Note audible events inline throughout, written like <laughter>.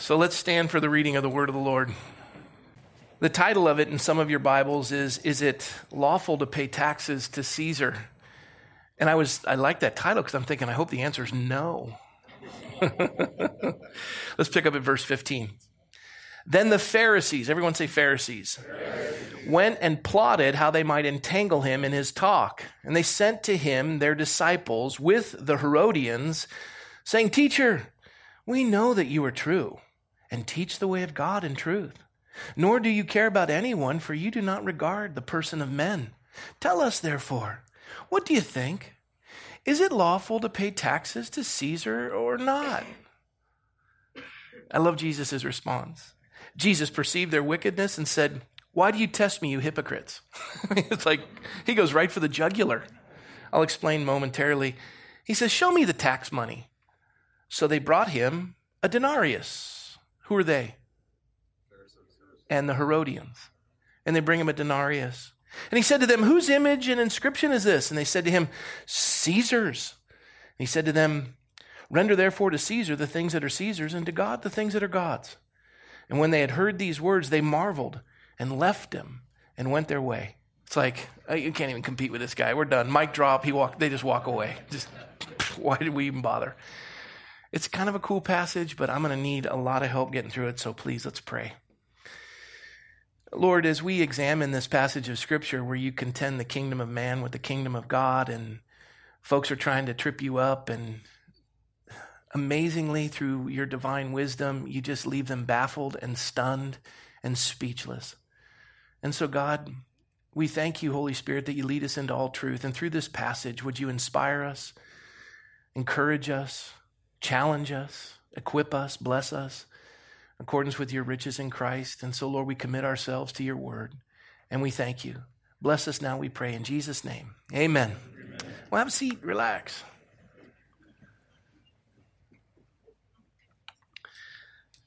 So let's stand for the reading of the word of the Lord. The title of it in some of your Bibles is Is it lawful to pay taxes to Caesar? And I was I like that title because I'm thinking I hope the answer is no. <laughs> let's pick up at verse 15. Then the Pharisees, everyone say Pharisees, Pharisees, went and plotted how they might entangle him in his talk. And they sent to him their disciples with the Herodians, saying, Teacher, we know that you are true and teach the way of God in truth. Nor do you care about anyone, for you do not regard the person of men. Tell us, therefore, what do you think? Is it lawful to pay taxes to Caesar or not? I love Jesus' response. Jesus perceived their wickedness and said, Why do you test me, you hypocrites? <laughs> it's like he goes right for the jugular. I'll explain momentarily. He says, Show me the tax money. So they brought him a denarius who are they? And the Herodians. And they bring him a denarius. And he said to them, Whose image and inscription is this? And they said to him, Caesar's. And he said to them, Render therefore to Caesar the things that are Caesar's, and to God the things that are God's. And when they had heard these words, they marveled and left him and went their way. It's like, oh, you can't even compete with this guy. We're done. Mic drop. He walk, they just walk away. Just, <laughs> why did we even bother? It's kind of a cool passage, but I'm going to need a lot of help getting through it, so please let's pray. Lord, as we examine this passage of Scripture where you contend the kingdom of man with the kingdom of God, and folks are trying to trip you up, and amazingly, through your divine wisdom, you just leave them baffled and stunned and speechless. And so, God, we thank you, Holy Spirit, that you lead us into all truth. And through this passage, would you inspire us, encourage us, challenge us, equip us, bless us, accordance with your riches in Christ. And so, Lord, we commit ourselves to your word and we thank you. Bless us now, we pray, in Jesus' name. Amen. Amen. Well, have a seat, relax.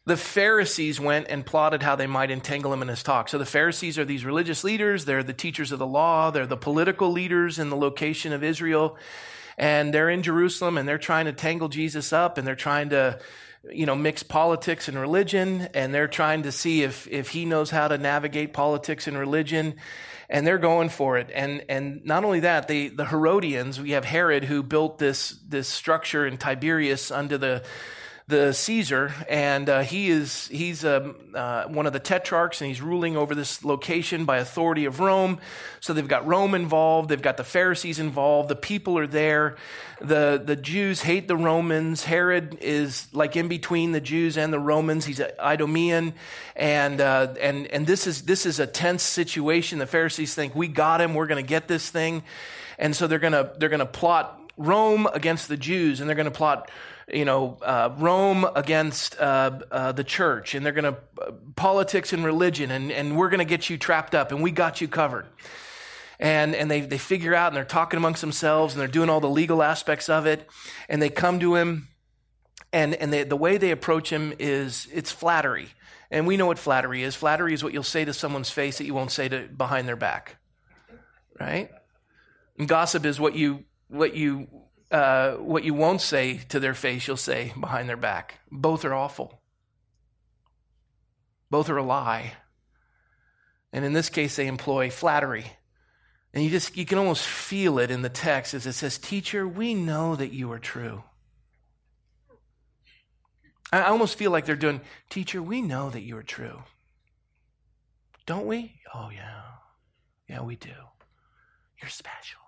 the Pharisees went and plotted how they might entangle him in his talk. So the Pharisees are these religious leaders, they're the teachers of the law, they're the political leaders in the location of Israel and they're in Jerusalem and they're trying to tangle Jesus up and they're trying to, you know, mix politics and religion and they're trying to see if, if he knows how to navigate politics and religion and they're going for it. And, and not only that, the, the Herodians, we have Herod who built this, this structure in Tiberias under the, the Caesar, and uh, he is he's um, uh, one of the tetrarchs, and he's ruling over this location by authority of Rome. So they've got Rome involved, they've got the Pharisees involved, the people are there. the The Jews hate the Romans. Herod is like in between the Jews and the Romans. He's an Idumean, and uh, and and this is this is a tense situation. The Pharisees think we got him, we're going to get this thing, and so they're gonna they're gonna plot Rome against the Jews, and they're going to plot you know, uh, Rome against uh, uh, the church, and they're going to uh, politics and religion, and, and we're going to get you trapped up, and we got you covered. And, and they, they figure out, and they're talking amongst themselves, and they're doing all the legal aspects of it, and they come to him, and, and they, the way they approach him is it's flattery. And we know what flattery is. Flattery is what you'll say to someone's face that you won't say to behind their back, right? And gossip is what you what you uh, what you won't say to their face, you'll say behind their back. Both are awful. Both are a lie. And in this case, they employ flattery. And you just, you can almost feel it in the text as it says, Teacher, we know that you are true. I almost feel like they're doing, Teacher, we know that you are true. Don't we? Oh, yeah. Yeah, we do. You're special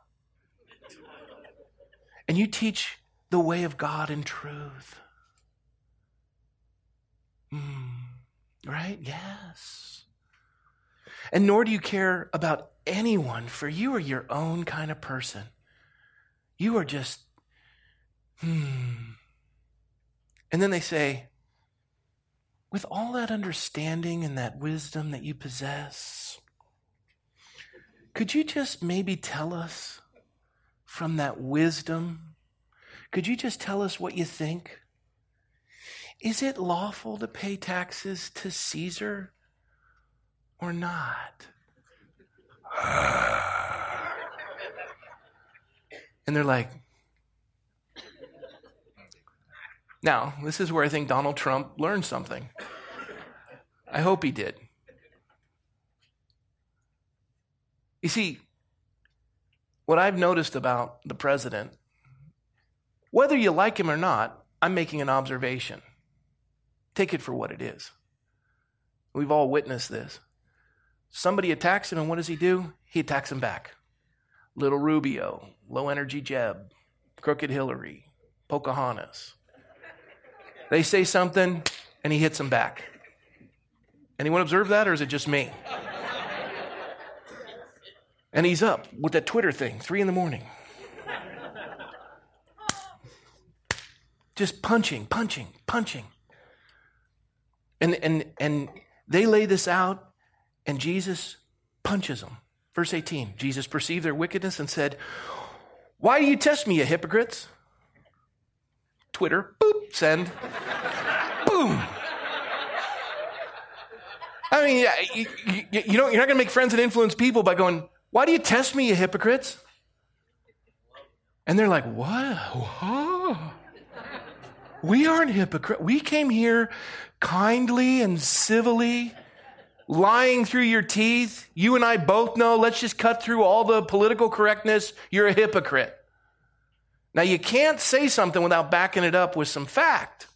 and you teach the way of God in truth. Mm, right? Yes. And nor do you care about anyone, for you are your own kind of person. You are just, hmm. And then they say, with all that understanding and that wisdom that you possess, could you just maybe tell us from that wisdom, could you just tell us what you think? Is it lawful to pay taxes to Caesar or not? <sighs> and they're like, Now, this is where I think Donald Trump learned something. I hope he did. You see, what I've noticed about the president, whether you like him or not, I'm making an observation. Take it for what it is. We've all witnessed this. Somebody attacks him, and what does he do? He attacks him back. Little Rubio, low energy Jeb, crooked Hillary, Pocahontas. They say something, and he hits them back. Anyone observe that, or is it just me? And he's up with that Twitter thing, three in the morning. Just punching, punching, punching. And, and, and they lay this out, and Jesus punches them. Verse 18 Jesus perceived their wickedness and said, Why do you test me, you hypocrites? Twitter, boop, send. <laughs> Boom. I mean, you, you, you know, you're not going to make friends and influence people by going, Why do you test me, you hypocrites? And they're like, What? We aren't hypocrites. We came here kindly and civilly lying through your teeth. You and I both know, let's just cut through all the political correctness. You're a hypocrite. Now, you can't say something without backing it up with some fact.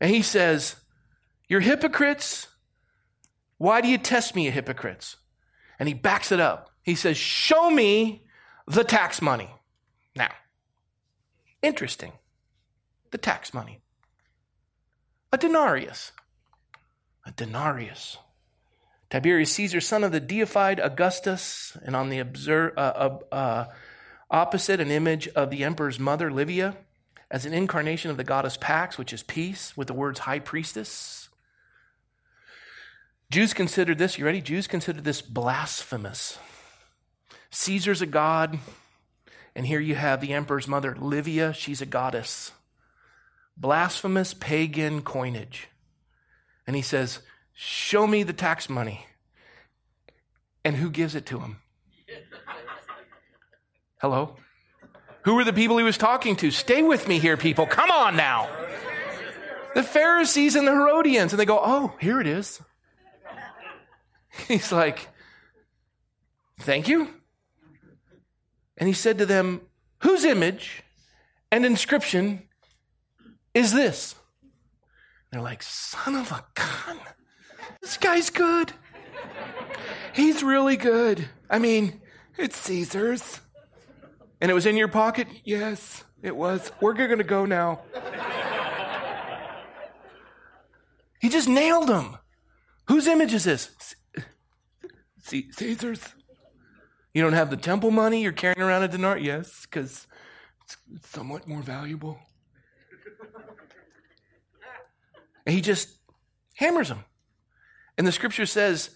And he says, You're hypocrites. Why do you test me, you hypocrites? And he backs it up. He says, Show me the tax money. Now, interesting. The tax money. A denarius. A denarius. Tiberius Caesar, son of the deified Augustus, and on the observe, uh, uh, uh, opposite, an image of the emperor's mother, Livia, as an incarnation of the goddess Pax, which is peace, with the words high priestess. Jews considered this, you ready? Jews considered this blasphemous. Caesar's a god, and here you have the emperor's mother, Livia, she's a goddess. Blasphemous pagan coinage. And he says, Show me the tax money. And who gives it to him? Hello? Who were the people he was talking to? Stay with me here, people. Come on now. The Pharisees and the Herodians. And they go, Oh, here it is. <laughs> He's like, Thank you. And he said to them, Whose image and inscription is this? They're like, Son of a gun. This guy's good. He's really good. I mean, it's Caesar's. And it was in your pocket? Yes, it was. We're going to go now. he just nailed him. Whose image is this? C- Caesar's. You don't have the temple money? You're carrying around a dinar? Yes, because it's somewhat more valuable. <laughs> And he just hammers them. And the scripture says,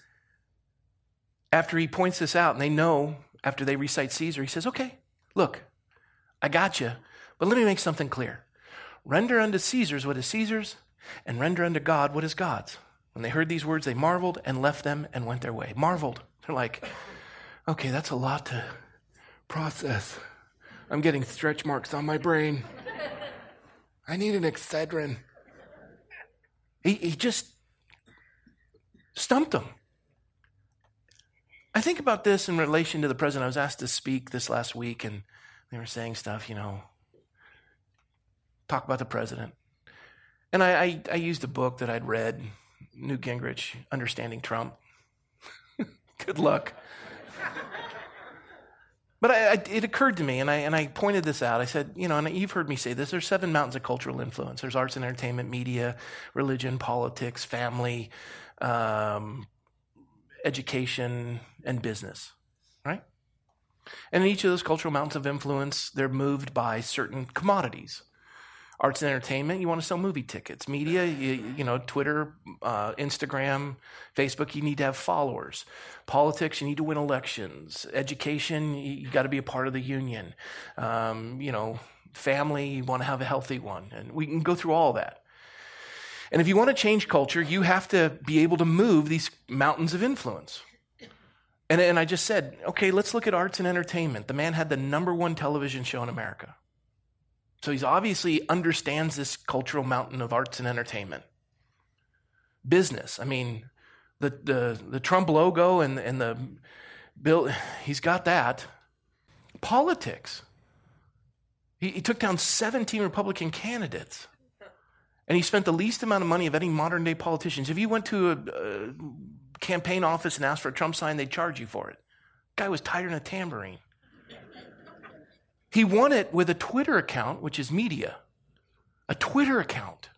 after he points this out, and they know after they recite Caesar, he says, Okay, look, I got you, but let me make something clear. Render unto Caesar's what is Caesar's, and render unto God what is God's. When they heard these words, they marveled and left them and went their way. Marveled. They're like, okay, that's a lot to process. I'm getting stretch marks on my brain. I need an Excedrin. He, he just stumped them. I think about this in relation to the president. I was asked to speak this last week, and they were saying stuff, you know, talk about the president. And I, I, I used a book that I'd read, Newt Gingrich, Understanding Trump. <laughs> Good luck. But I, I, it occurred to me, and I, and I pointed this out. I said, you know, and you've heard me say this there's seven mountains of cultural influence there's arts and entertainment, media, religion, politics, family, um, education, and business, right? And in each of those cultural mountains of influence, they're moved by certain commodities. Arts and entertainment, you want to sell movie tickets. Media, you, you know, Twitter, uh, Instagram, Facebook, you need to have followers. Politics, you need to win elections. Education, you, you got to be a part of the union. Um, you know, family, you want to have a healthy one. And we can go through all that. And if you want to change culture, you have to be able to move these mountains of influence. And, and I just said, okay, let's look at arts and entertainment. The man had the number one television show in America. So he's obviously understands this cultural mountain of arts and entertainment. Business. I mean, the the, the Trump logo and, and the bill, he's got that. Politics. He, he took down 17 Republican candidates. And he spent the least amount of money of any modern day politicians. If you went to a, a campaign office and asked for a Trump sign, they'd charge you for it. Guy was tighter than a tambourine. He won it with a Twitter account, which is media. A Twitter account.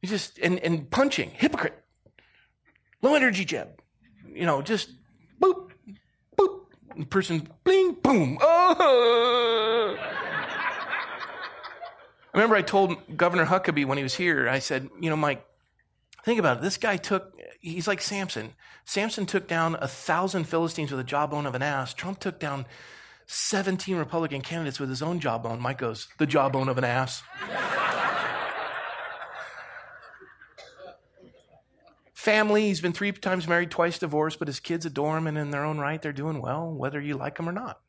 He just, and, and punching, hypocrite, low energy jab. You know, just boop, boop. And person, bling, boom. Oh. I <laughs> remember I told Governor Huckabee when he was here, I said, you know, Mike, think about it. This guy took, he's like Samson. Samson took down a thousand Philistines with a jawbone of an ass. Trump took down 17 Republican candidates with his own jawbone. Mike goes, the jawbone of an ass. Family, he's been three times married, twice divorced, but his kids adore him and in their own right, they're doing well, whether you like them or not.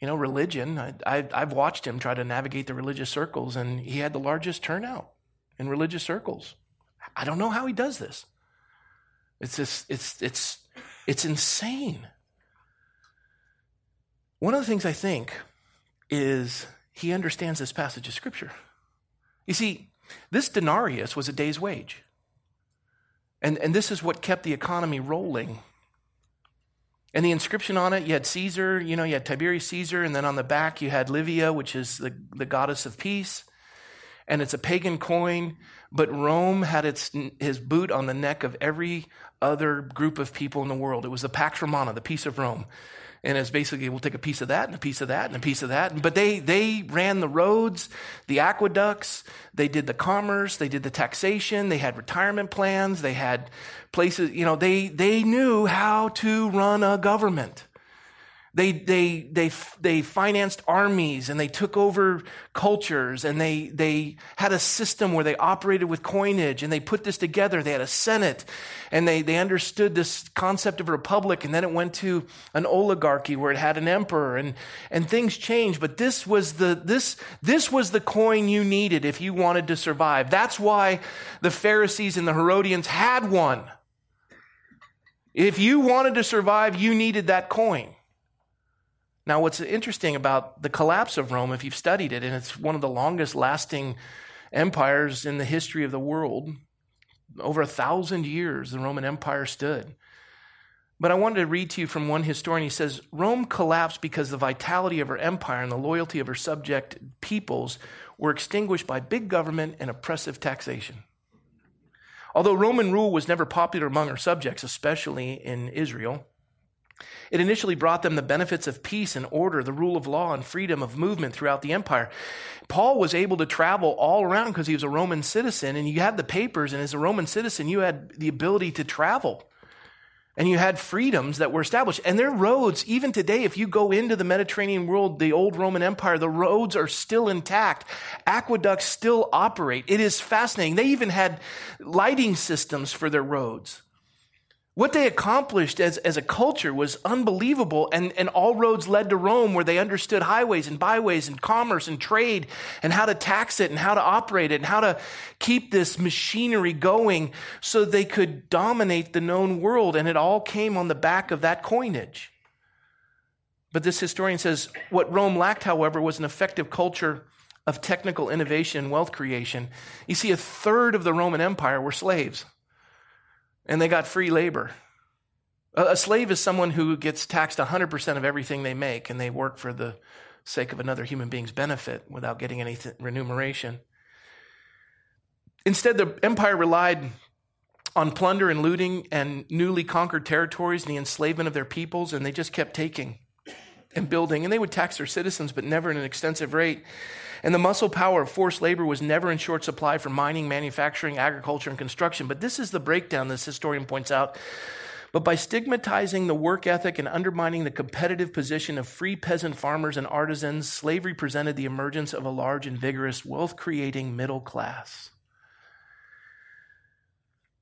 You know, religion, I, I've watched him try to navigate the religious circles, and he had the largest turnout in religious circles. I don't know how he does this. It's just, it's, it's, it's insane. One of the things I think is he understands this passage of Scripture. You see, this denarius was a day's wage. And, and this is what kept the economy rolling. And the inscription on it, you had Caesar, you know, you had Tiberius Caesar, and then on the back you had Livia, which is the, the goddess of peace. And it's a pagan coin, but Rome had its, his boot on the neck of every other group of people in the world. It was the Pax Romana, the peace of Rome. And it's basically, we'll take a piece of that and a piece of that and a piece of that. But they, they ran the roads, the aqueducts, they did the commerce, they did the taxation, they had retirement plans, they had places, you know, they, they knew how to run a government. They, they, they, they financed armies and they took over cultures and they, they had a system where they operated with coinage and they put this together. They had a Senate and they, they understood this concept of a republic and then it went to an oligarchy where it had an emperor and, and things changed. But this was the, this, this was the coin you needed if you wanted to survive. That's why the Pharisees and the Herodians had one. If you wanted to survive, you needed that coin. Now, what's interesting about the collapse of Rome, if you've studied it, and it's one of the longest lasting empires in the history of the world, over a thousand years the Roman Empire stood. But I wanted to read to you from one historian. He says Rome collapsed because the vitality of her empire and the loyalty of her subject peoples were extinguished by big government and oppressive taxation. Although Roman rule was never popular among her subjects, especially in Israel, it initially brought them the benefits of peace and order, the rule of law and freedom of movement throughout the empire. Paul was able to travel all around because he was a Roman citizen and you had the papers and as a Roman citizen you had the ability to travel. And you had freedoms that were established. And their roads, even today, if you go into the Mediterranean world, the old Roman Empire, the roads are still intact. Aqueducts still operate. It is fascinating. They even had lighting systems for their roads. What they accomplished as, as a culture was unbelievable, and, and all roads led to Rome where they understood highways and byways and commerce and trade and how to tax it and how to operate it and how to keep this machinery going so they could dominate the known world. And it all came on the back of that coinage. But this historian says what Rome lacked, however, was an effective culture of technical innovation and wealth creation. You see, a third of the Roman Empire were slaves and they got free labor. A, slave is someone who gets taxed 100% of everything they make, and they work for the sake of another human being's benefit without getting any th- remuneration. Instead, the empire relied on plunder and looting and newly conquered territories and the enslavement of their peoples, and they just kept taking and building. And they would tax their citizens, but never at an extensive rate. And the muscle power of forced labor was never in short supply for mining, manufacturing, agriculture, and construction. But this is the breakdown this historian points out. But by stigmatizing the work ethic and undermining the competitive position of free peasant farmers and artisans, slavery presented the emergence of a large and vigorous, wealth creating middle class.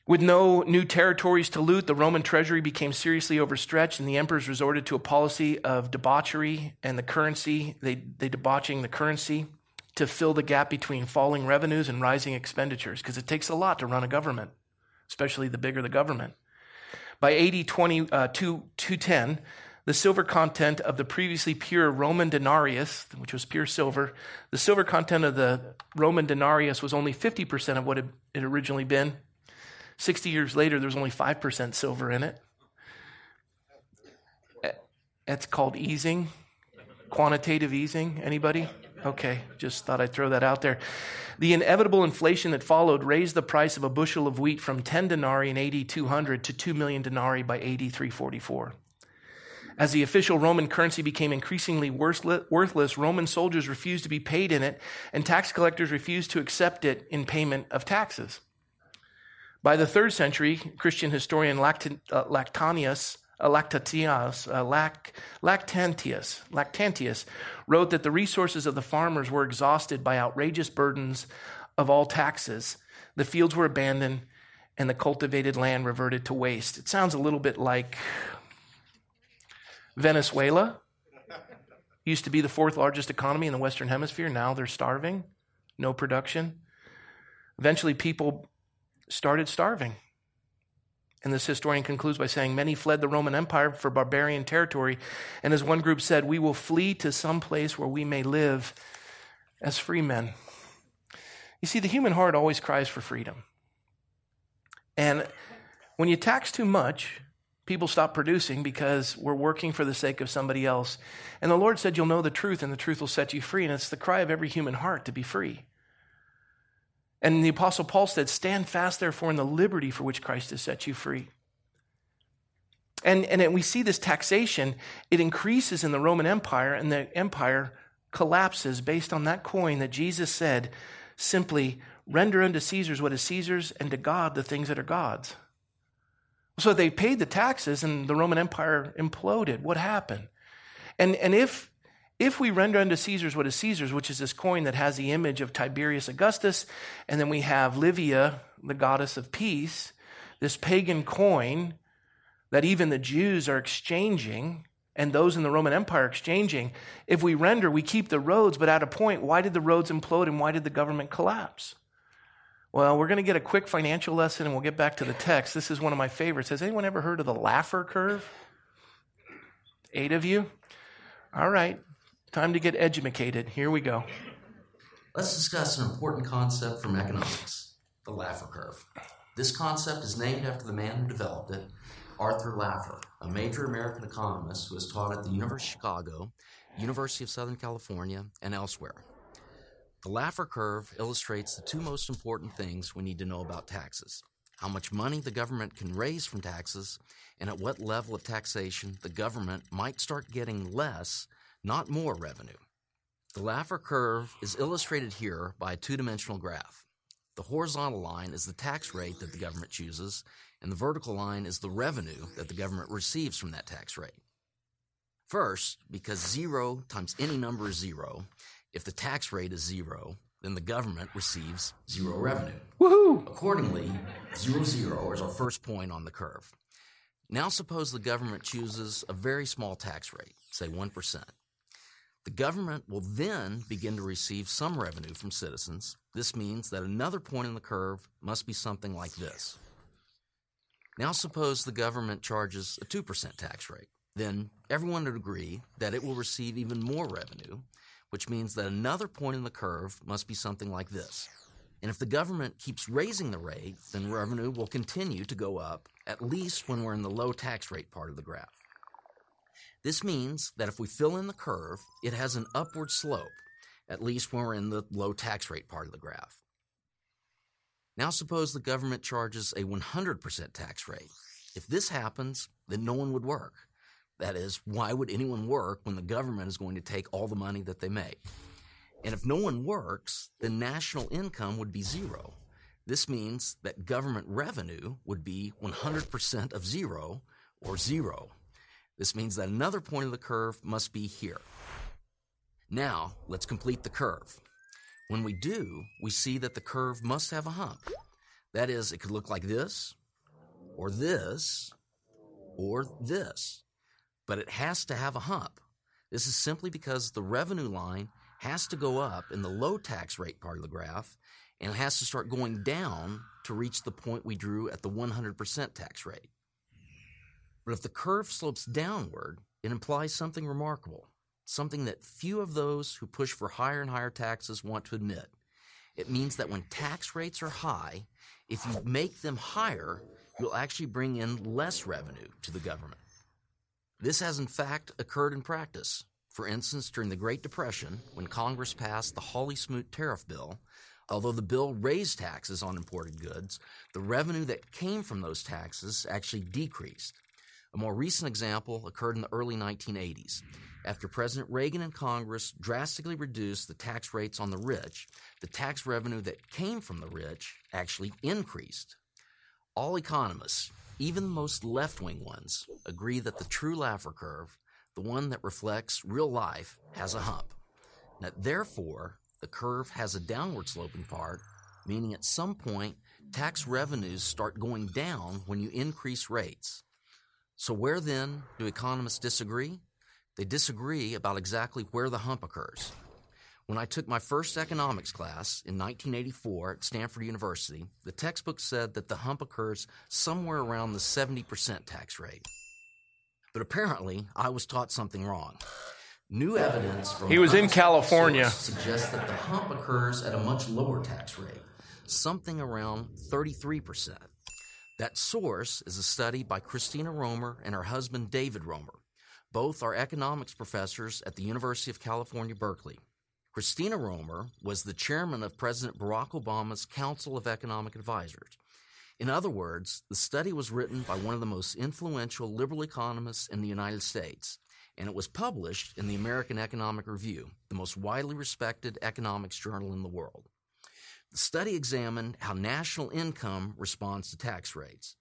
With no new territories to loot, the Roman treasury became seriously overstretched, and the emperors resorted to a policy of debauchery and the currency, they, they debauching the currency to fill the gap between falling revenues and rising expenditures, because it takes a lot to run a government, especially the bigger the government. By AD 20, uh, 210, the silver content of the previously pure Roman denarius, which was pure silver, the silver content of the Roman denarius was only 50% of what it had originally been. 60 years later, there's only 5% silver in it. That's called easing, quantitative easing. Anybody? Okay, just thought I'd throw that out there. The inevitable inflation that followed raised the price of a bushel of wheat from 10 denarii in AD 200 to 2 million denarii by AD 344. As the official Roman currency became increasingly worthless, Roman soldiers refused to be paid in it, and tax collectors refused to accept it in payment of taxes. By the third century, Christian historian uh, Lactanius, Lactatius, uh, Lac- Lactantius, Lactantius wrote that the resources of the farmers were exhausted by outrageous burdens of all taxes. The fields were abandoned, and the cultivated land reverted to waste. It sounds a little bit like Venezuela <laughs> used to be the fourth largest economy in the Western Hemisphere. Now they're starving, no production. Eventually, people started starving. And this historian concludes by saying many fled the Roman Empire for barbarian territory. And as one group said, we will flee to some place where we may live as free men. You see, the human heart always cries for freedom. And when you tax too much, people stop producing because we're working for the sake of somebody else. And the Lord said, You'll know the truth, and the truth will set you free. And it's the cry of every human heart to be free. And the Apostle Paul said, Stand fast, therefore, in the liberty for which Christ has set you free. And, and we see this taxation, it increases in the Roman Empire, and the empire collapses based on that coin that Jesus said simply, Render unto Caesar's what is Caesar's, and to God the things that are God's. So they paid the taxes and the Roman Empire imploded. What happened? And, and if, if we render unto Caesar's what is Caesar's, which is this coin that has the image of Tiberius Augustus, and then we have Livia, the goddess of peace, this pagan coin that even the Jews are exchanging and those in the Roman Empire exchanging, if we render, we keep the roads, but at a point, why did the roads implode and why did the government collapse? Well, we're going to get a quick financial lesson and we'll get back to the text. This is one of my favorites. Has anyone ever heard of the Laffer curve? Eight of you? All right, time to get educated. Here we go. Let's discuss an important concept from economics the Laffer curve. This concept is named after the man who developed it, Arthur Laffer, a major American economist who has taught at the University of Chicago, University of Southern California, and elsewhere. The Laffer curve illustrates the two most important things we need to know about taxes how much money the government can raise from taxes, and at what level of taxation the government might start getting less, not more revenue. The Laffer curve is illustrated here by a two dimensional graph. The horizontal line is the tax rate that the government chooses, and the vertical line is the revenue that the government receives from that tax rate. First, because zero times any number is zero, if the tax rate is zero, then the government receives zero revenue. Woohoo! Accordingly, zero zero is our first point on the curve. Now suppose the government chooses a very small tax rate, say 1%. The government will then begin to receive some revenue from citizens. This means that another point in the curve must be something like this. Now suppose the government charges a 2% tax rate. Then everyone would agree that it will receive even more revenue which means that another point in the curve must be something like this. And if the government keeps raising the rate, then revenue will continue to go up, at least when we're in the low tax rate part of the graph. This means that if we fill in the curve, it has an upward slope, at least when we're in the low tax rate part of the graph. Now suppose the government charges a 100% tax rate. If this happens, then no one would work. That is, why would anyone work when the government is going to take all the money that they make? And if no one works, then national income would be zero. This means that government revenue would be 100% of zero or zero. This means that another point of the curve must be here. Now, let's complete the curve. When we do, we see that the curve must have a hump. That is, it could look like this, or this, or this. But it has to have a hump. This is simply because the revenue line has to go up in the low tax rate part of the graph and it has to start going down to reach the point we drew at the 100% tax rate. But if the curve slopes downward, it implies something remarkable, something that few of those who push for higher and higher taxes want to admit. It means that when tax rates are high, if you make them higher, you'll actually bring in less revenue to the government. This has in fact occurred in practice. For instance, during the Great Depression, when Congress passed the Hawley Smoot Tariff Bill, although the bill raised taxes on imported goods, the revenue that came from those taxes actually decreased. A more recent example occurred in the early 1980s. After President Reagan and Congress drastically reduced the tax rates on the rich, the tax revenue that came from the rich actually increased. All economists, even the most left wing ones, agree that the true Laffer curve the one that reflects real life, has a hump. Now, therefore, the curve has a downward sloping part, meaning at some point, tax revenues start going down when you increase rates. So, where then do economists disagree? They disagree about exactly where the hump occurs. When I took my first economics class in 1984 at Stanford University, the textbook said that the hump occurs somewhere around the 70% tax rate. But apparently, I was taught something wrong. New evidence from he was in California suggests that the hump occurs at a much lower tax rate, something around 33%. That source is a study by Christina Romer and her husband David Romer. Both are economics professors at the University of California, Berkeley. Christina Romer was the chairman of President Barack Obama's Council of Economic Advisors. In other words, the study was written by one of the most influential liberal economists in the United States, and it was published in the American Economic Review, the most widely respected economics journal in the world. The study examined how national income responds to tax rates.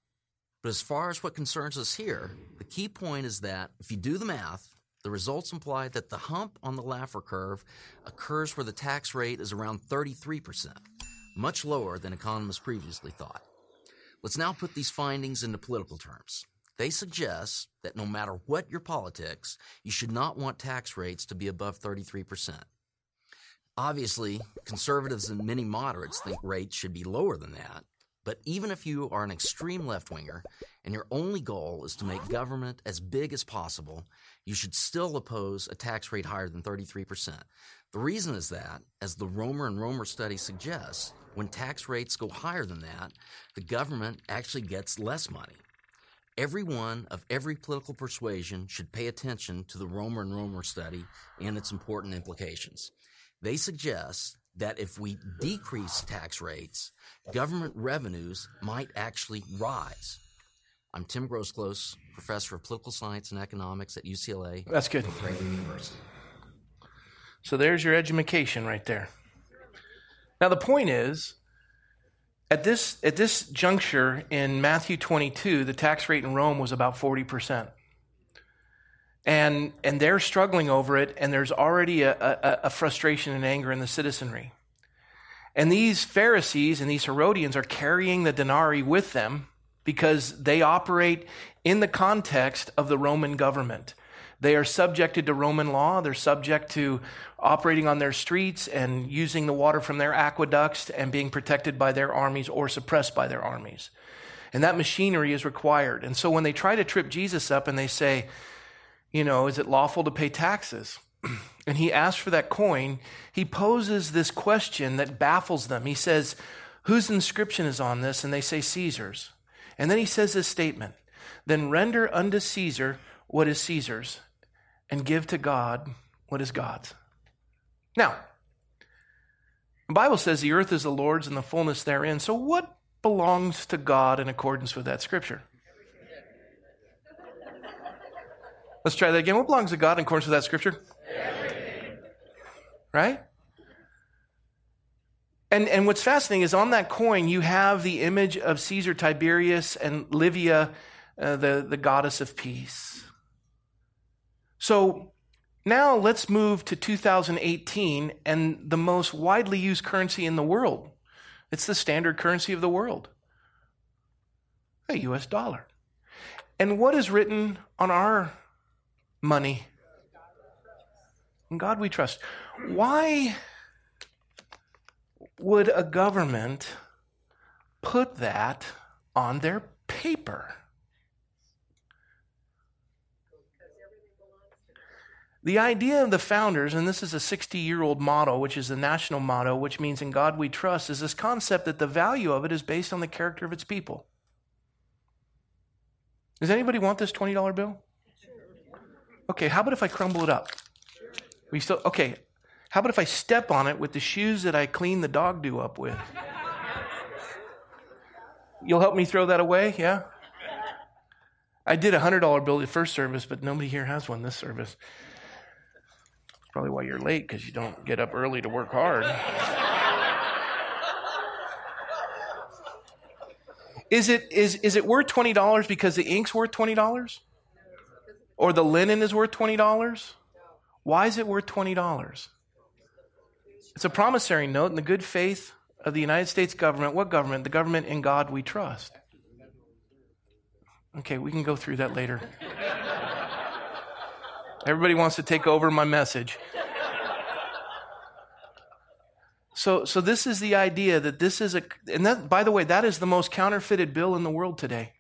But as far as what concerns us here, the key point is that if you do the math, the results imply that the hump on the Laffer curve occurs where the tax rate is around 33%, much lower than economists previously thought. Let's now put these findings into political terms. They suggest that no matter what your politics, you should not want tax rates to be above 33%. Obviously, conservatives and many moderates think rates should be lower than that. But even if you are an extreme left winger and your only goal is to make government as big as possible, you should still oppose a tax rate higher than 33%. The reason is that, as the Romer and Romer study suggests, when tax rates go higher than that, the government actually gets less money. Everyone of every political persuasion should pay attention to the Romer and Romer study and its important implications. They suggest that if we decrease tax rates, government revenues might actually rise. I'm Tim Groseclose, professor of political science and economics at UCLA. That's good. University. So there's your education right there. Now, the point is, at this, at this juncture in Matthew 22, the tax rate in Rome was about 40%. And, and they're struggling over it, and there's already a, a, a frustration and anger in the citizenry. And these Pharisees and these Herodians are carrying the denarii with them because they operate in the context of the Roman government. They are subjected to Roman law. They're subject to operating on their streets and using the water from their aqueducts and being protected by their armies or suppressed by their armies. And that machinery is required. And so when they try to trip Jesus up and they say, you know, is it lawful to pay taxes? <clears throat> and he asks for that coin, he poses this question that baffles them. He says, Whose inscription is on this? And they say, Caesar's. And then he says this statement Then render unto Caesar what is Caesar's, and give to God what is God's. Now, the Bible says the earth is the Lord's and the fullness therein. So, what belongs to God in accordance with that scripture? Let's try that again. What belongs to God in accordance with that scripture? Everything. Right? And, and what's fascinating is on that coin, you have the image of Caesar Tiberius and Livia, uh, the, the goddess of peace. So now let's move to 2018 and the most widely used currency in the world. It's the standard currency of the world. the US dollar. And what is written on our money? In God we trust. Why would a government put that on their paper? The idea of the founders, and this is a 60 year old motto, which is the national motto, which means in God we trust, is this concept that the value of it is based on the character of its people. Does anybody want this $20 bill? Okay, how about if I crumble it up? We still okay. How about if I step on it with the shoes that I clean the dog do up with? You'll help me throw that away, yeah? I did a hundred dollar bill the first service, but nobody here has one this service. That's probably why you're late because you don't get up early to work hard. is it is is it worth twenty dollars because the ink's worth twenty dollars, or the linen is worth twenty dollars? Why is it worth $20? It's a promissory note in the good faith of the United States government. What government? The government in God we trust. Okay, we can go through that later. Everybody wants to take over my message. So, so this is the idea that this is a, and that, by the way, that is the most counterfeited bill in the world today,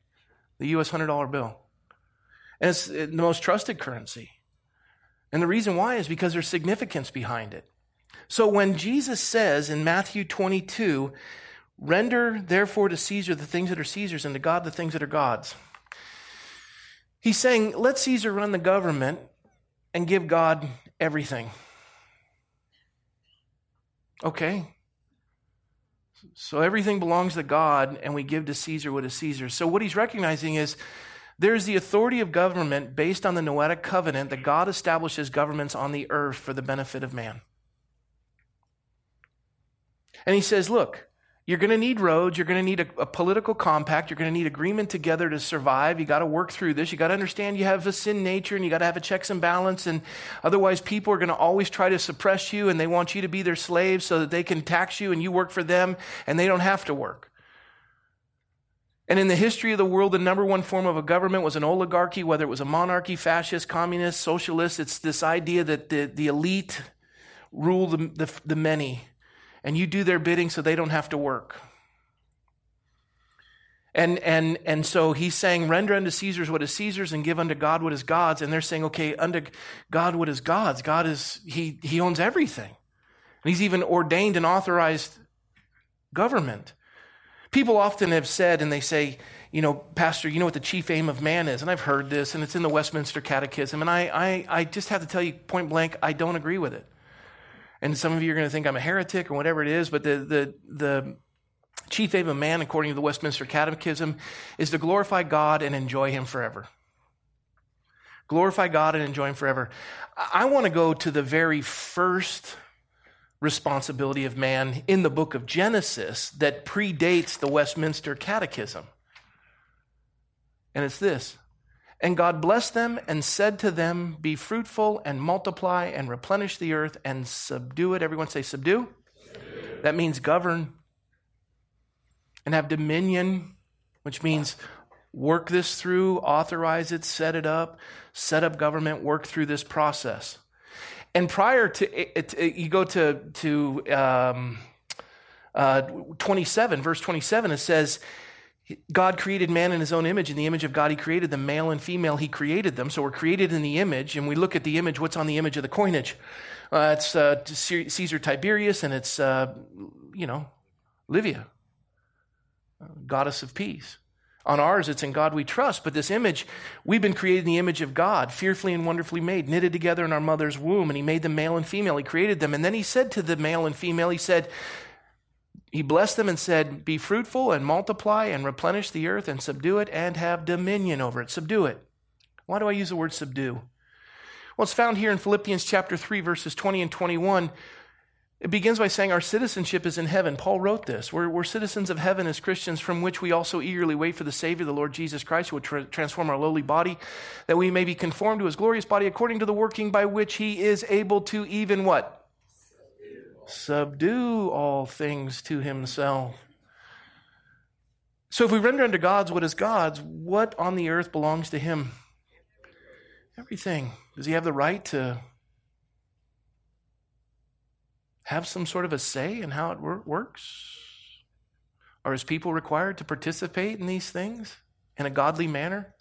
the U.S. hundred dollar bill, and it's uh, the most trusted currency. And the reason why is because there's significance behind it. So when Jesus says in Matthew 22, render therefore to Caesar the things that are Caesar's and to God the things that are God's, he's saying, let Caesar run the government and give God everything. Okay. So everything belongs to God, and we give to Caesar what is Caesar. So what he's recognizing is there's the authority of government based on the Noetic covenant that God establishes governments on the earth for the benefit of man. And he says, look, you're going to need roads. You're going to need a, a, political compact. You're going to need agreement together to survive. You got to work through this. You got to understand you have a sin nature and you got to have a checks and balance. And otherwise, people are going to always try to suppress you and they want you to be their slaves so that they can tax you and you work for them and they don't have to work. And in the history of the world, the number one form of a government was an oligarchy, whether it was a monarchy, fascist, communist, socialist. It's this idea that the, the elite rule the, the, the many, and you do their bidding so they don't have to work. And, and, and so he's saying, render unto Caesar's what is Caesar's and give unto God what is God's. And they're saying, okay, unto God what is God's. God is, he, he owns everything. And he's even ordained and authorized government. People often have said, and they say, you know, Pastor, you know what the chief aim of man is? And I've heard this, and it's in the Westminster Catechism. And I, I, I just have to tell you point blank, I don't agree with it. And some of you are going to think I'm a heretic or whatever it is, but the, the, the chief aim of man, according to the Westminster Catechism, is to glorify God and enjoy Him forever. Glorify God and enjoy Him forever. I want to go to the very first responsibility of man in the book of Genesis that predates the Westminster Catechism. And it's this And God blessed them and said to them, Be fruitful and multiply and replenish the earth and subdue it. Everyone say, Subdue. subdue. That means govern and have dominion, which means work this through, authorize it, set it up, set up government, work through this process. And prior to it, it, you go to to um, uh, 27, verse 27, it says, God created man in his own image. In the image of God, he created them, male and female, he created them. So we're created in the image, and we look at the image, what's on the image of the coinage? Uh, it's uh, Caesar Tiberius, and it's, uh, you know, Livia, goddess of peace. On ours, it's in God we trust. But this image, we've been created in the image of God, fearfully and wonderfully made, knitted together in our mother's womb. And He made them male and female. He created them. And then He said to the male and female, He said, He blessed them and said, Be fruitful and multiply and replenish the earth and subdue it and have dominion over it. Subdue it. Why do I use the word subdue? Well, it's found here in Philippians chapter 3, verses 20 and 21. It begins by saying our citizenship is in heaven. Paul wrote this. We're, we're, citizens of heaven as Christians, from which we also eagerly wait for the Savior, the Lord Jesus Christ, who will tra- transform our lowly body, that we may be conformed to his glorious body according to the working by which he is able to even what? Subdue, all things to himself. So if we render unto God's what is God's, what on the earth belongs to him? Everything. Does he have the right to have some sort of a say in how it works? Are his people required to participate in these things in a godly manner?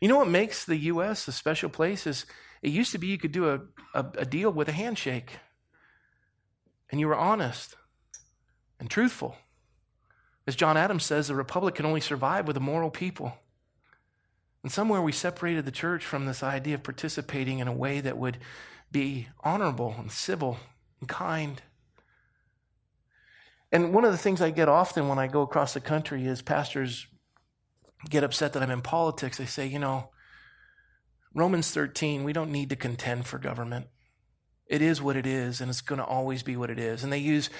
You know what makes the U.S. a special place is it used to be you could do a, a, a deal with a handshake and you were honest and truthful. As John Adams says, a republic can only survive with a moral people. And somewhere we separated the church from this idea of participating in a way that would be honorable and civil and kind. And one of the things I get often when I go across the country is pastors get upset that I'm in politics. They say, you know, Romans 13, we don't need to contend for government. It is what it is, and it's going to always be what it is. And they use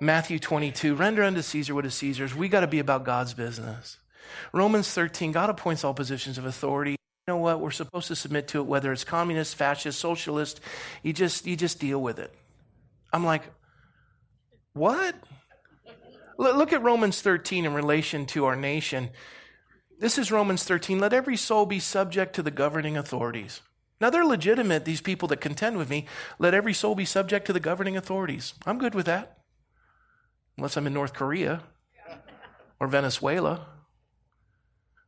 Matthew 22 render unto Caesar what is Caesar's. We got to be about God's business. Romans 13, God appoints all positions of authority. You know what? We're supposed to submit to it, whether it's communist, fascist, socialist. You just, you just deal with it. I'm like, what? Look at Romans 13 in relation to our nation. This is Romans 13. Let every soul be subject to the governing authorities. Now, they're legitimate, these people that contend with me. Let every soul be subject to the governing authorities. I'm good with that. Unless I'm in North Korea or Venezuela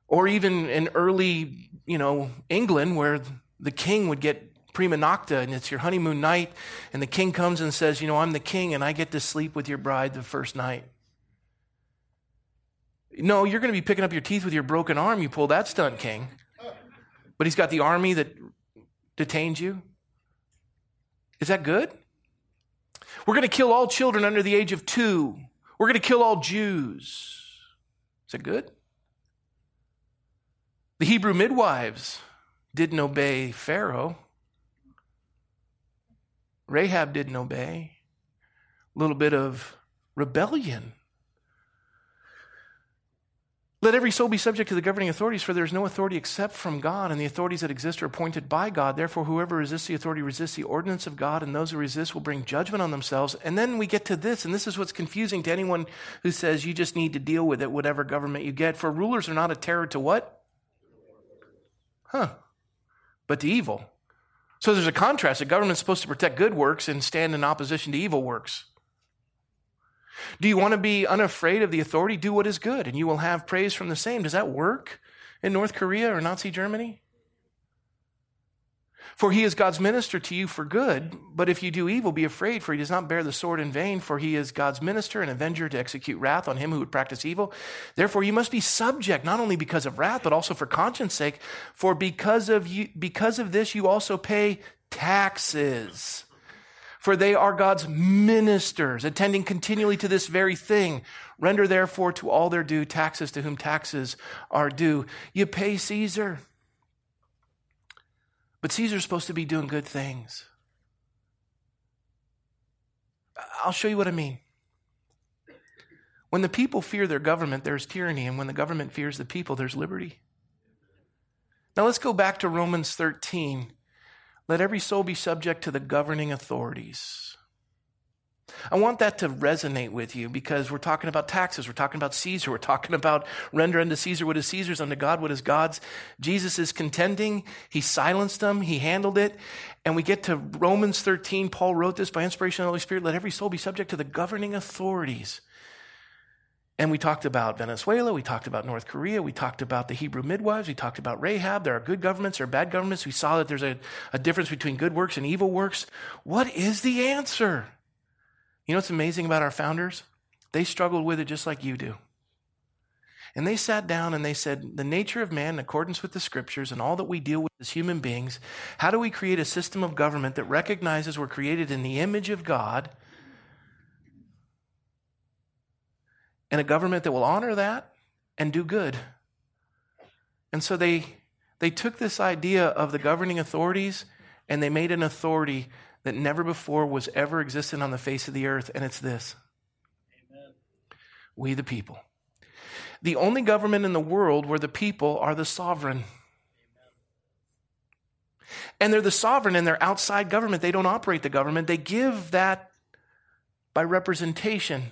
or even in early, you know, England where the king would get prima nocta and it's your honeymoon night and the king comes and says, you know, I'm the king and I get to sleep with your bride the first night. No, you're going to be picking up your teeth with your broken arm. You pull that stunt king. But he's got the army that detains you? Is that good? We're going to kill all children under the age of two. We're going to kill all Jews. Is that good? The Hebrew midwives didn't obey Pharaoh. Rahab didn't obey. A little bit of rebellion let every soul be subject to the governing authorities, for there is no authority except from God, and the authorities that exist are appointed by God. Therefore, whoever resists the authority resists the ordinance of God, and those who resist will bring judgment on themselves. And then we get to this, and this is what's confusing to anyone who says you just need to deal with it, whatever government you get. For rulers are not a terror to what? Huh. But to evil. So there's a contrast. The government's supposed to protect good works and stand in opposition to evil works. Do you want to be unafraid of the authority? Do what is good, and you will have praise from the same. Does that work in North Korea or Nazi Germany? For he is God's minister to you for good, but if you do evil, be afraid, for he does not bear the sword in vain, for he is God's minister and avenger to execute wrath on him who would practice evil. Therefore, you must be subject, not only because of wrath, but also for conscience sake, for because of you, because of this, you also pay taxes for they are God's ministers, attending continually to this very thing. Render therefore to all their due taxes to whom taxes are due. You pay Caesar. But Caesar's supposed to be doing good things. I'll show you what I mean. When the people fear their government, there's tyranny, and when the government fears the people, there's liberty. Now let's go back to Romans 13 let every soul be subject to the governing authorities. I want that to resonate with you because we're talking about taxes. We're talking about Caesar. We're talking about render unto Caesar what is Caesar's, unto God what is God's. Jesus is contending. He silenced them. He handled it. And we get to Romans 13. Paul wrote this by inspiration of the Holy Spirit. Let every soul be subject to the governing authorities. And we talked about Venezuela, we talked about North Korea, we talked about the Hebrew midwives, we talked about Rahab. There are good governments, there are bad governments. We saw that there's a, a difference between good works and evil works. What is the answer? You know what's amazing about our founders? They struggled with it just like you do. And they sat down and they said, The nature of man, in accordance with the scriptures and all that we deal with as human beings, how do we create a system of government that recognizes we're created in the image of God and a government that will honor that and do good. And so they, they took this idea of the governing authorities and they made an authority that never before was ever existent on the face of the earth, and it's this Amen. We the people. The only government in the world where the people are the sovereign. And they're the sovereign and they're outside government. They don't operate the government. They give that by representation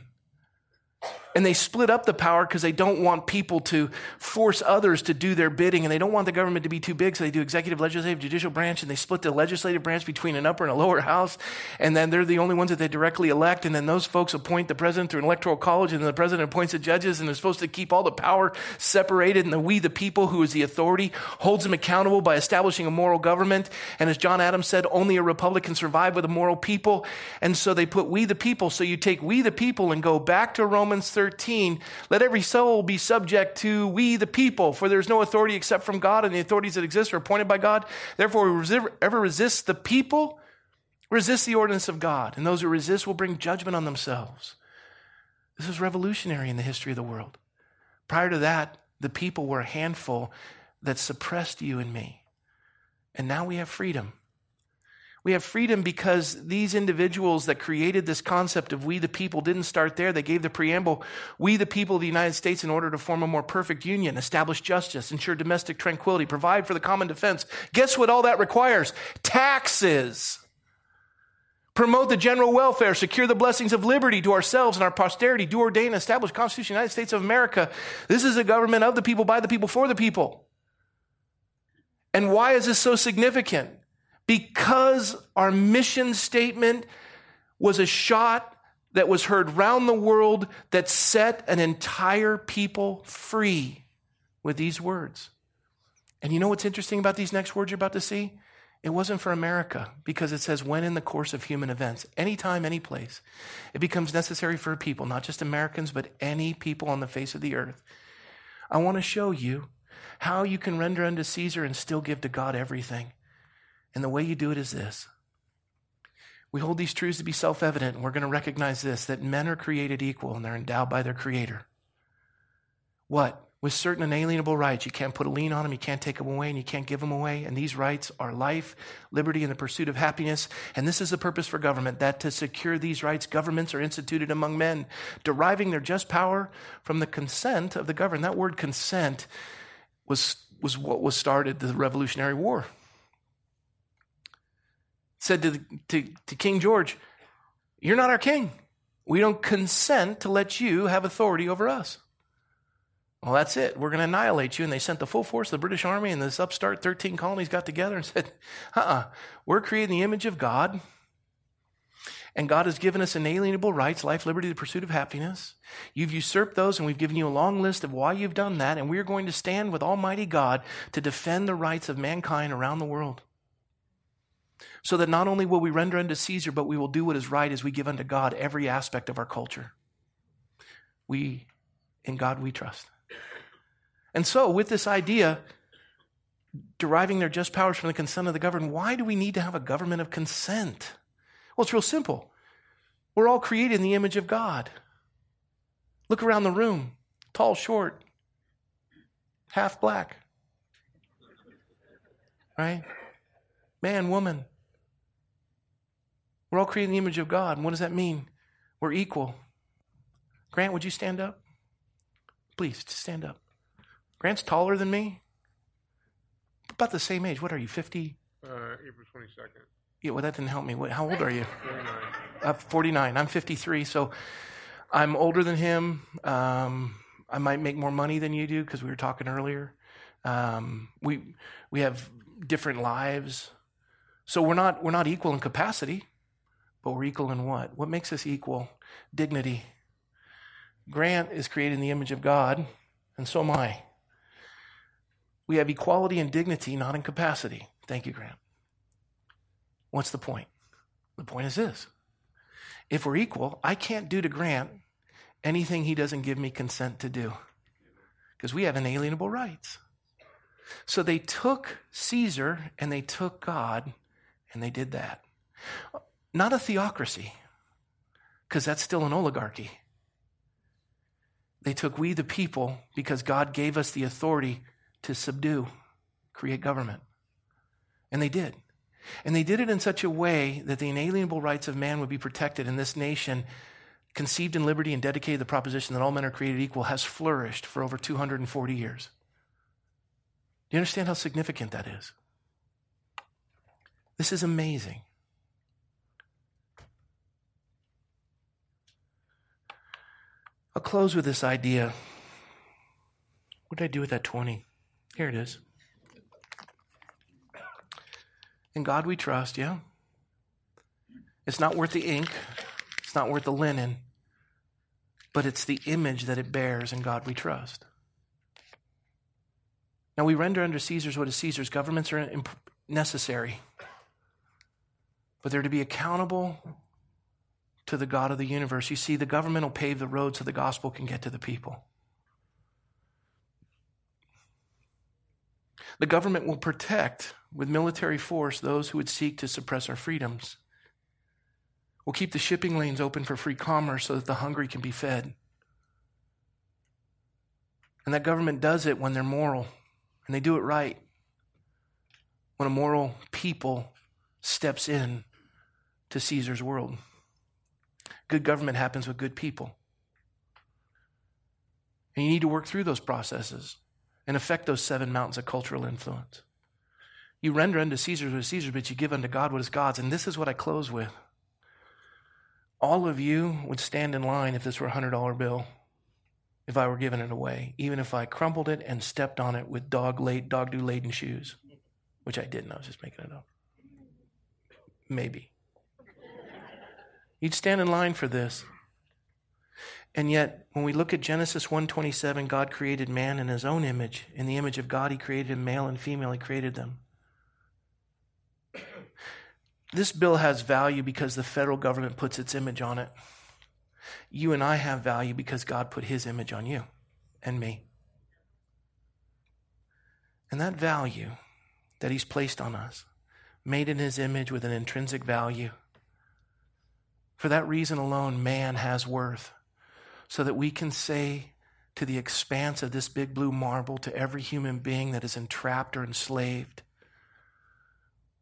And they split up the power because they don't want people to force others to do their bidding. And they don't want the government to be too big. So they do executive, legislative, judicial branch. And they split the legislative branch between an upper and a lower house. And then they're the only ones that they directly elect. And then those folks appoint the president through an electoral college. And then the president appoints the judges. And they're supposed to keep all the power separated. And the we, the people, who is the authority, holds them accountable by establishing a moral government. And as John Adams said, only a republic can survive with a moral people. And so they put we, the people. So you take we, the people, and go back to Romans 13, let every soul be subject to we the people, for there's no authority except from God, and the authorities that exist are appointed by God. Therefore, whoever resists the people, resist the ordinance of God, and those who resist will bring judgment on themselves. This is revolutionary in the history of the world. Prior to that, the people were a handful that suppressed you and me. And now we have freedom. We have freedom because these individuals that created this concept of we the people didn't start there. They gave the preamble, we the people of the United States in order to form a more perfect union, establish justice, ensure domestic tranquility, provide for the common defense. Guess what all that requires? Taxes. Promote the general welfare, secure the blessings of liberty to ourselves and our posterity, do ordain and establish Constitution of the United States of America. This is a government of the people, by the people, for the people. And why is this so significant? Because our mission statement was a shot that was heard round the world that set an entire people free with these words. And you know what's interesting about these next words you're about to see? It wasn't for America because it says when in the course of human events, anytime, any place, it becomes necessary for people, not just Americans, but any people on the face of the earth. I want to show you how you can render unto Caesar and still give to God everything. And the way you do it is this. We hold these truths to be self evident, and we're going to recognize this that men are created equal and they're endowed by their Creator. What? With certain inalienable rights. You can't put a lien on them, you can't take them away, and you can't give them away. And these rights are life, liberty, and the pursuit of happiness. And this is the purpose for government that to secure these rights, governments are instituted among men, deriving their just power from the consent of the governed. That word consent was, was what was started the Revolutionary War said to, to, to King George, You're not our king. We don't consent to let you have authority over us. Well, that's it. We're going to annihilate you. And they sent the full force of the British Army, and this upstart 13 colonies got together and <laughs> said, uh uh-uh, uh, we are creating the image of God. And God has given us inalienable rights, life, liberty, the pursuit of happiness. You've usurped those, and we've given you a long list of why you've done that. And we're going to stand with Almighty God to defend the rights of mankind around the world so that not only will we render unto Caesar, but we will do what is right as we give unto God every aspect of our culture. We, in God, we trust. And so, with this idea, deriving their just powers from the consent of the governed, why do we need to have a government of consent? Well, it's real simple. We're all created in the image of God. Look around the room tall, short, half black. Right? Man, woman. We're all created in the image of God. And what does that mean? We're equal. Grant, would you stand up? Please, stand up. Grant's taller than me. About the same age. What are you, 50? Uh, April 22nd. Yeah, well, that didn't help me. What, how old are you? 49. Uh, 49. I'm 53. So I'm older than him. Um, I might make more money than you do because we were talking earlier. Um, we, we have different lives. So we're not, we're not equal in capacity. But we're equal in what? What makes us equal? Dignity. Grant is created in the image of God, and so am I. We have equality and dignity, not in capacity. Thank you, Grant. What's the point? The point is this if we're equal, I can't do to Grant anything he doesn't give me consent to do because we have inalienable rights. So they took Caesar and they took God and they did that. Not a theocracy, because that's still an oligarchy. They took we the people because God gave us the authority to subdue, create government. And they did. And they did it in such a way that the inalienable rights of man would be protected, and this nation, conceived in liberty and dedicated the proposition that all men are created equal, has flourished for over 240 years. Do you understand how significant that is? This is amazing. I'll close with this idea. What did I do with that 20? Here it is. In God we trust, yeah? It's not worth the ink, it's not worth the linen, but it's the image that it bears in God we trust. Now we render unto Caesar's what is Caesar's. Governments are necessary, but they're to be accountable to the God of the universe. You see, the government will pave the road so the gospel can get to the people. The government will protect with military force those who would seek to suppress our freedoms. We'll keep the shipping lanes open for free commerce so that the hungry can be fed. And that government does it when they're moral and they do it right. When a moral people steps in to Caesar's world. Good government happens with good people. And you need to work through those processes and affect those seven mountains of cultural influence. You render unto Caesar what is Caesar's, but you give unto God what is God's. And this is what I close with. All of you would stand in line if this were a $100 bill, if I were giving it away, even if I crumpled it and stepped on it with dog late, dog do laden shoes, which I didn't. I was just making it up. Maybe. You'd stand in line for this. And yet, when we look at Genesis 1:27, God created man in his own image. In the image of God, he created him male and female, he created them. This bill has value because the federal government puts its image on it. You and I have value because God put his image on you and me. And that value that he's placed on us, made in his image with an intrinsic value, for that reason alone, man has worth so that we can say to the expanse of this big blue marble, to every human being that is entrapped or enslaved,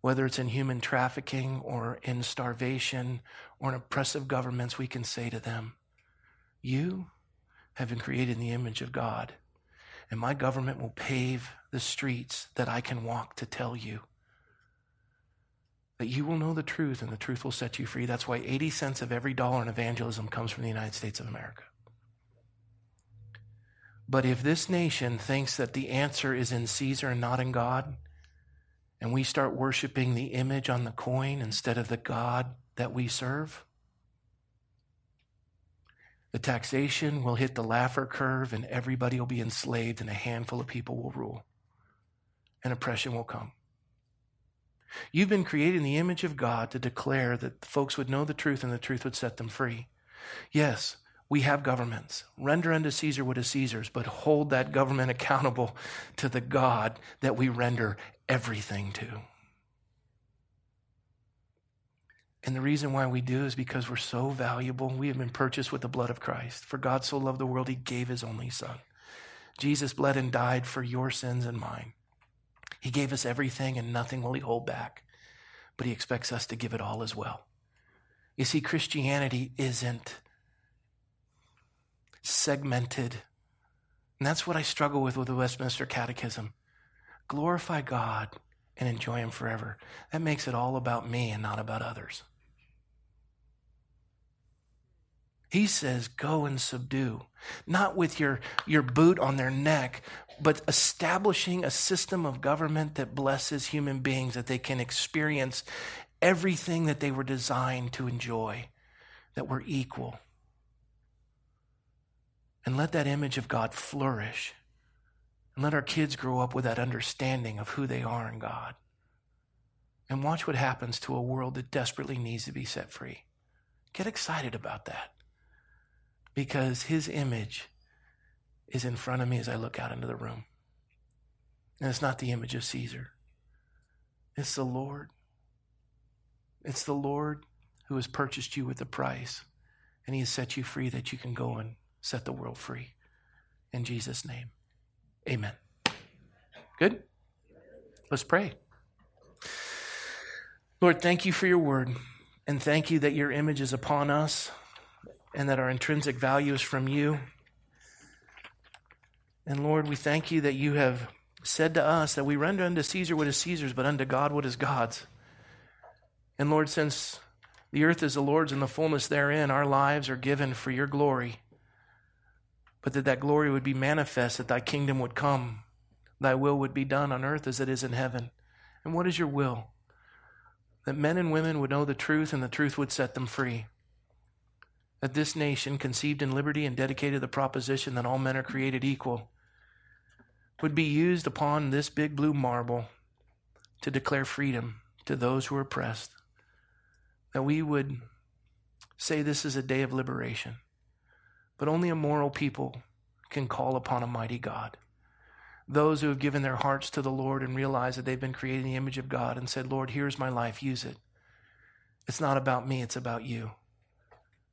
whether it's in human trafficking or in starvation or in oppressive governments, we can say to them, You have been created in the image of God, and my government will pave the streets that I can walk to tell you that you will know the truth and the truth will set you free. That's why 80 cents of every dollar in evangelism comes from the United States of America. But if this nation thinks that the answer is in Caesar and not in God, and we start worshiping the image on the coin instead of the God that we serve, the taxation will hit the Laffer curve and everybody will be enslaved and a handful of people will rule. And oppression will come. You've been created in the image of God to declare that folks would know the truth and the truth would set them free. Yes, we have governments. Render unto Caesar what is Caesar's, but hold that government <laughs> accountable to the God that we render everything to. And the reason why we do is because we're so valuable. We have been purchased with the blood of Christ. For God so loved the world, he gave his only Son. Jesus bled and died for your sins and mine. He gave us everything, and nothing will he hold back. But he expects us to give it all as well. You see, Christianity isn't segmented. And that's what I struggle with with the Westminster Catechism. Glorify God and enjoy Him forever. That makes it all about me and not about others. He says, go and subdue, not with your, your boot on their neck, but establishing a system of government that blesses human beings, that they can experience everything that they were designed to enjoy, that we're equal and let that image of God flourish. And let our kids grow up with that understanding of who they are in God. And watch what happens to a world that desperately needs to be set free. Get excited about that because His image is in front of me as I look out into the room. And it's not the image of Caesar, it's the Lord. It's the Lord who has purchased you with a price, and He has set you free that you can go and set the world free. In Jesus' name, amen. Good? Let's pray. Lord, thank you for your word, and thank you that your image is upon us and that our intrinsic value is from you. And Lord, we thank you that you have said to us that we render unto Caesar what is Caesar's, but unto God what is God's. And Lord, since the earth is the Lord's and the fullness therein, our lives are given for your glory. but that that glory would be manifest, that thy kingdom would come, thy will would be done on earth as it is in heaven. And what is your will? That men and women would know the truth and the truth would set them free. That this nation, conceived in liberty and dedicated to the proposition that all men are created equal, would be used upon this big blue marble to declare freedom to those who are oppressed. That we would say this is a day of liberation. But only a moral people can call upon a mighty God. Those who have given their hearts to the Lord and realize that they've been created in the image of God and said, Lord, here's my life, use it. It's not about me, it's about you.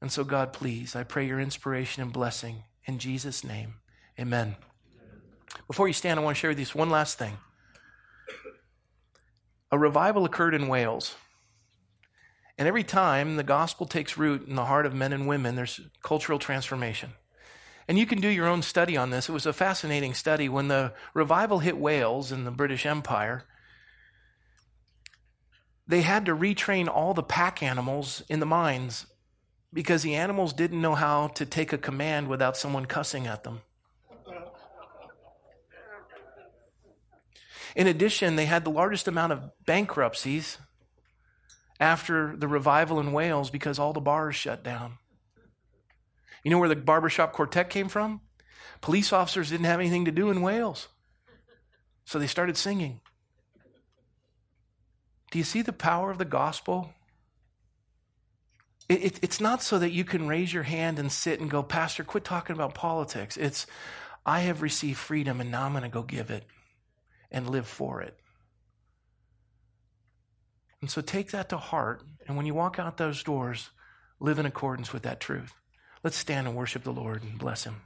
And so, God, please, I pray your inspiration and blessing in Jesus' name. Amen. Before you stand, I want to share with you one last thing. A revival occurred in Wales. And every time the gospel takes root in the heart of men and women, there's cultural transformation. And you can do your own study on this. It was a fascinating study. When the revival hit Wales in the British Empire, they had to retrain all the pack animals in the mines because the animals didn't know how to take a command without someone cussing at them. In addition, they had the largest amount of bankruptcies after the revival in Wales because all the bars shut down. You know where the barbershop quartet came from? Police officers didn't have anything to do in Wales. So they started singing. Do you see the power of the gospel? It, it, it's not so that you can raise your hand and sit and go, Pastor, quit talking about politics. It's, I have received freedom and now I'm going to go give it and live for it. And so take that to heart. And when you walk out those doors, live in accordance with that truth. Let's stand and worship the Lord and bless him.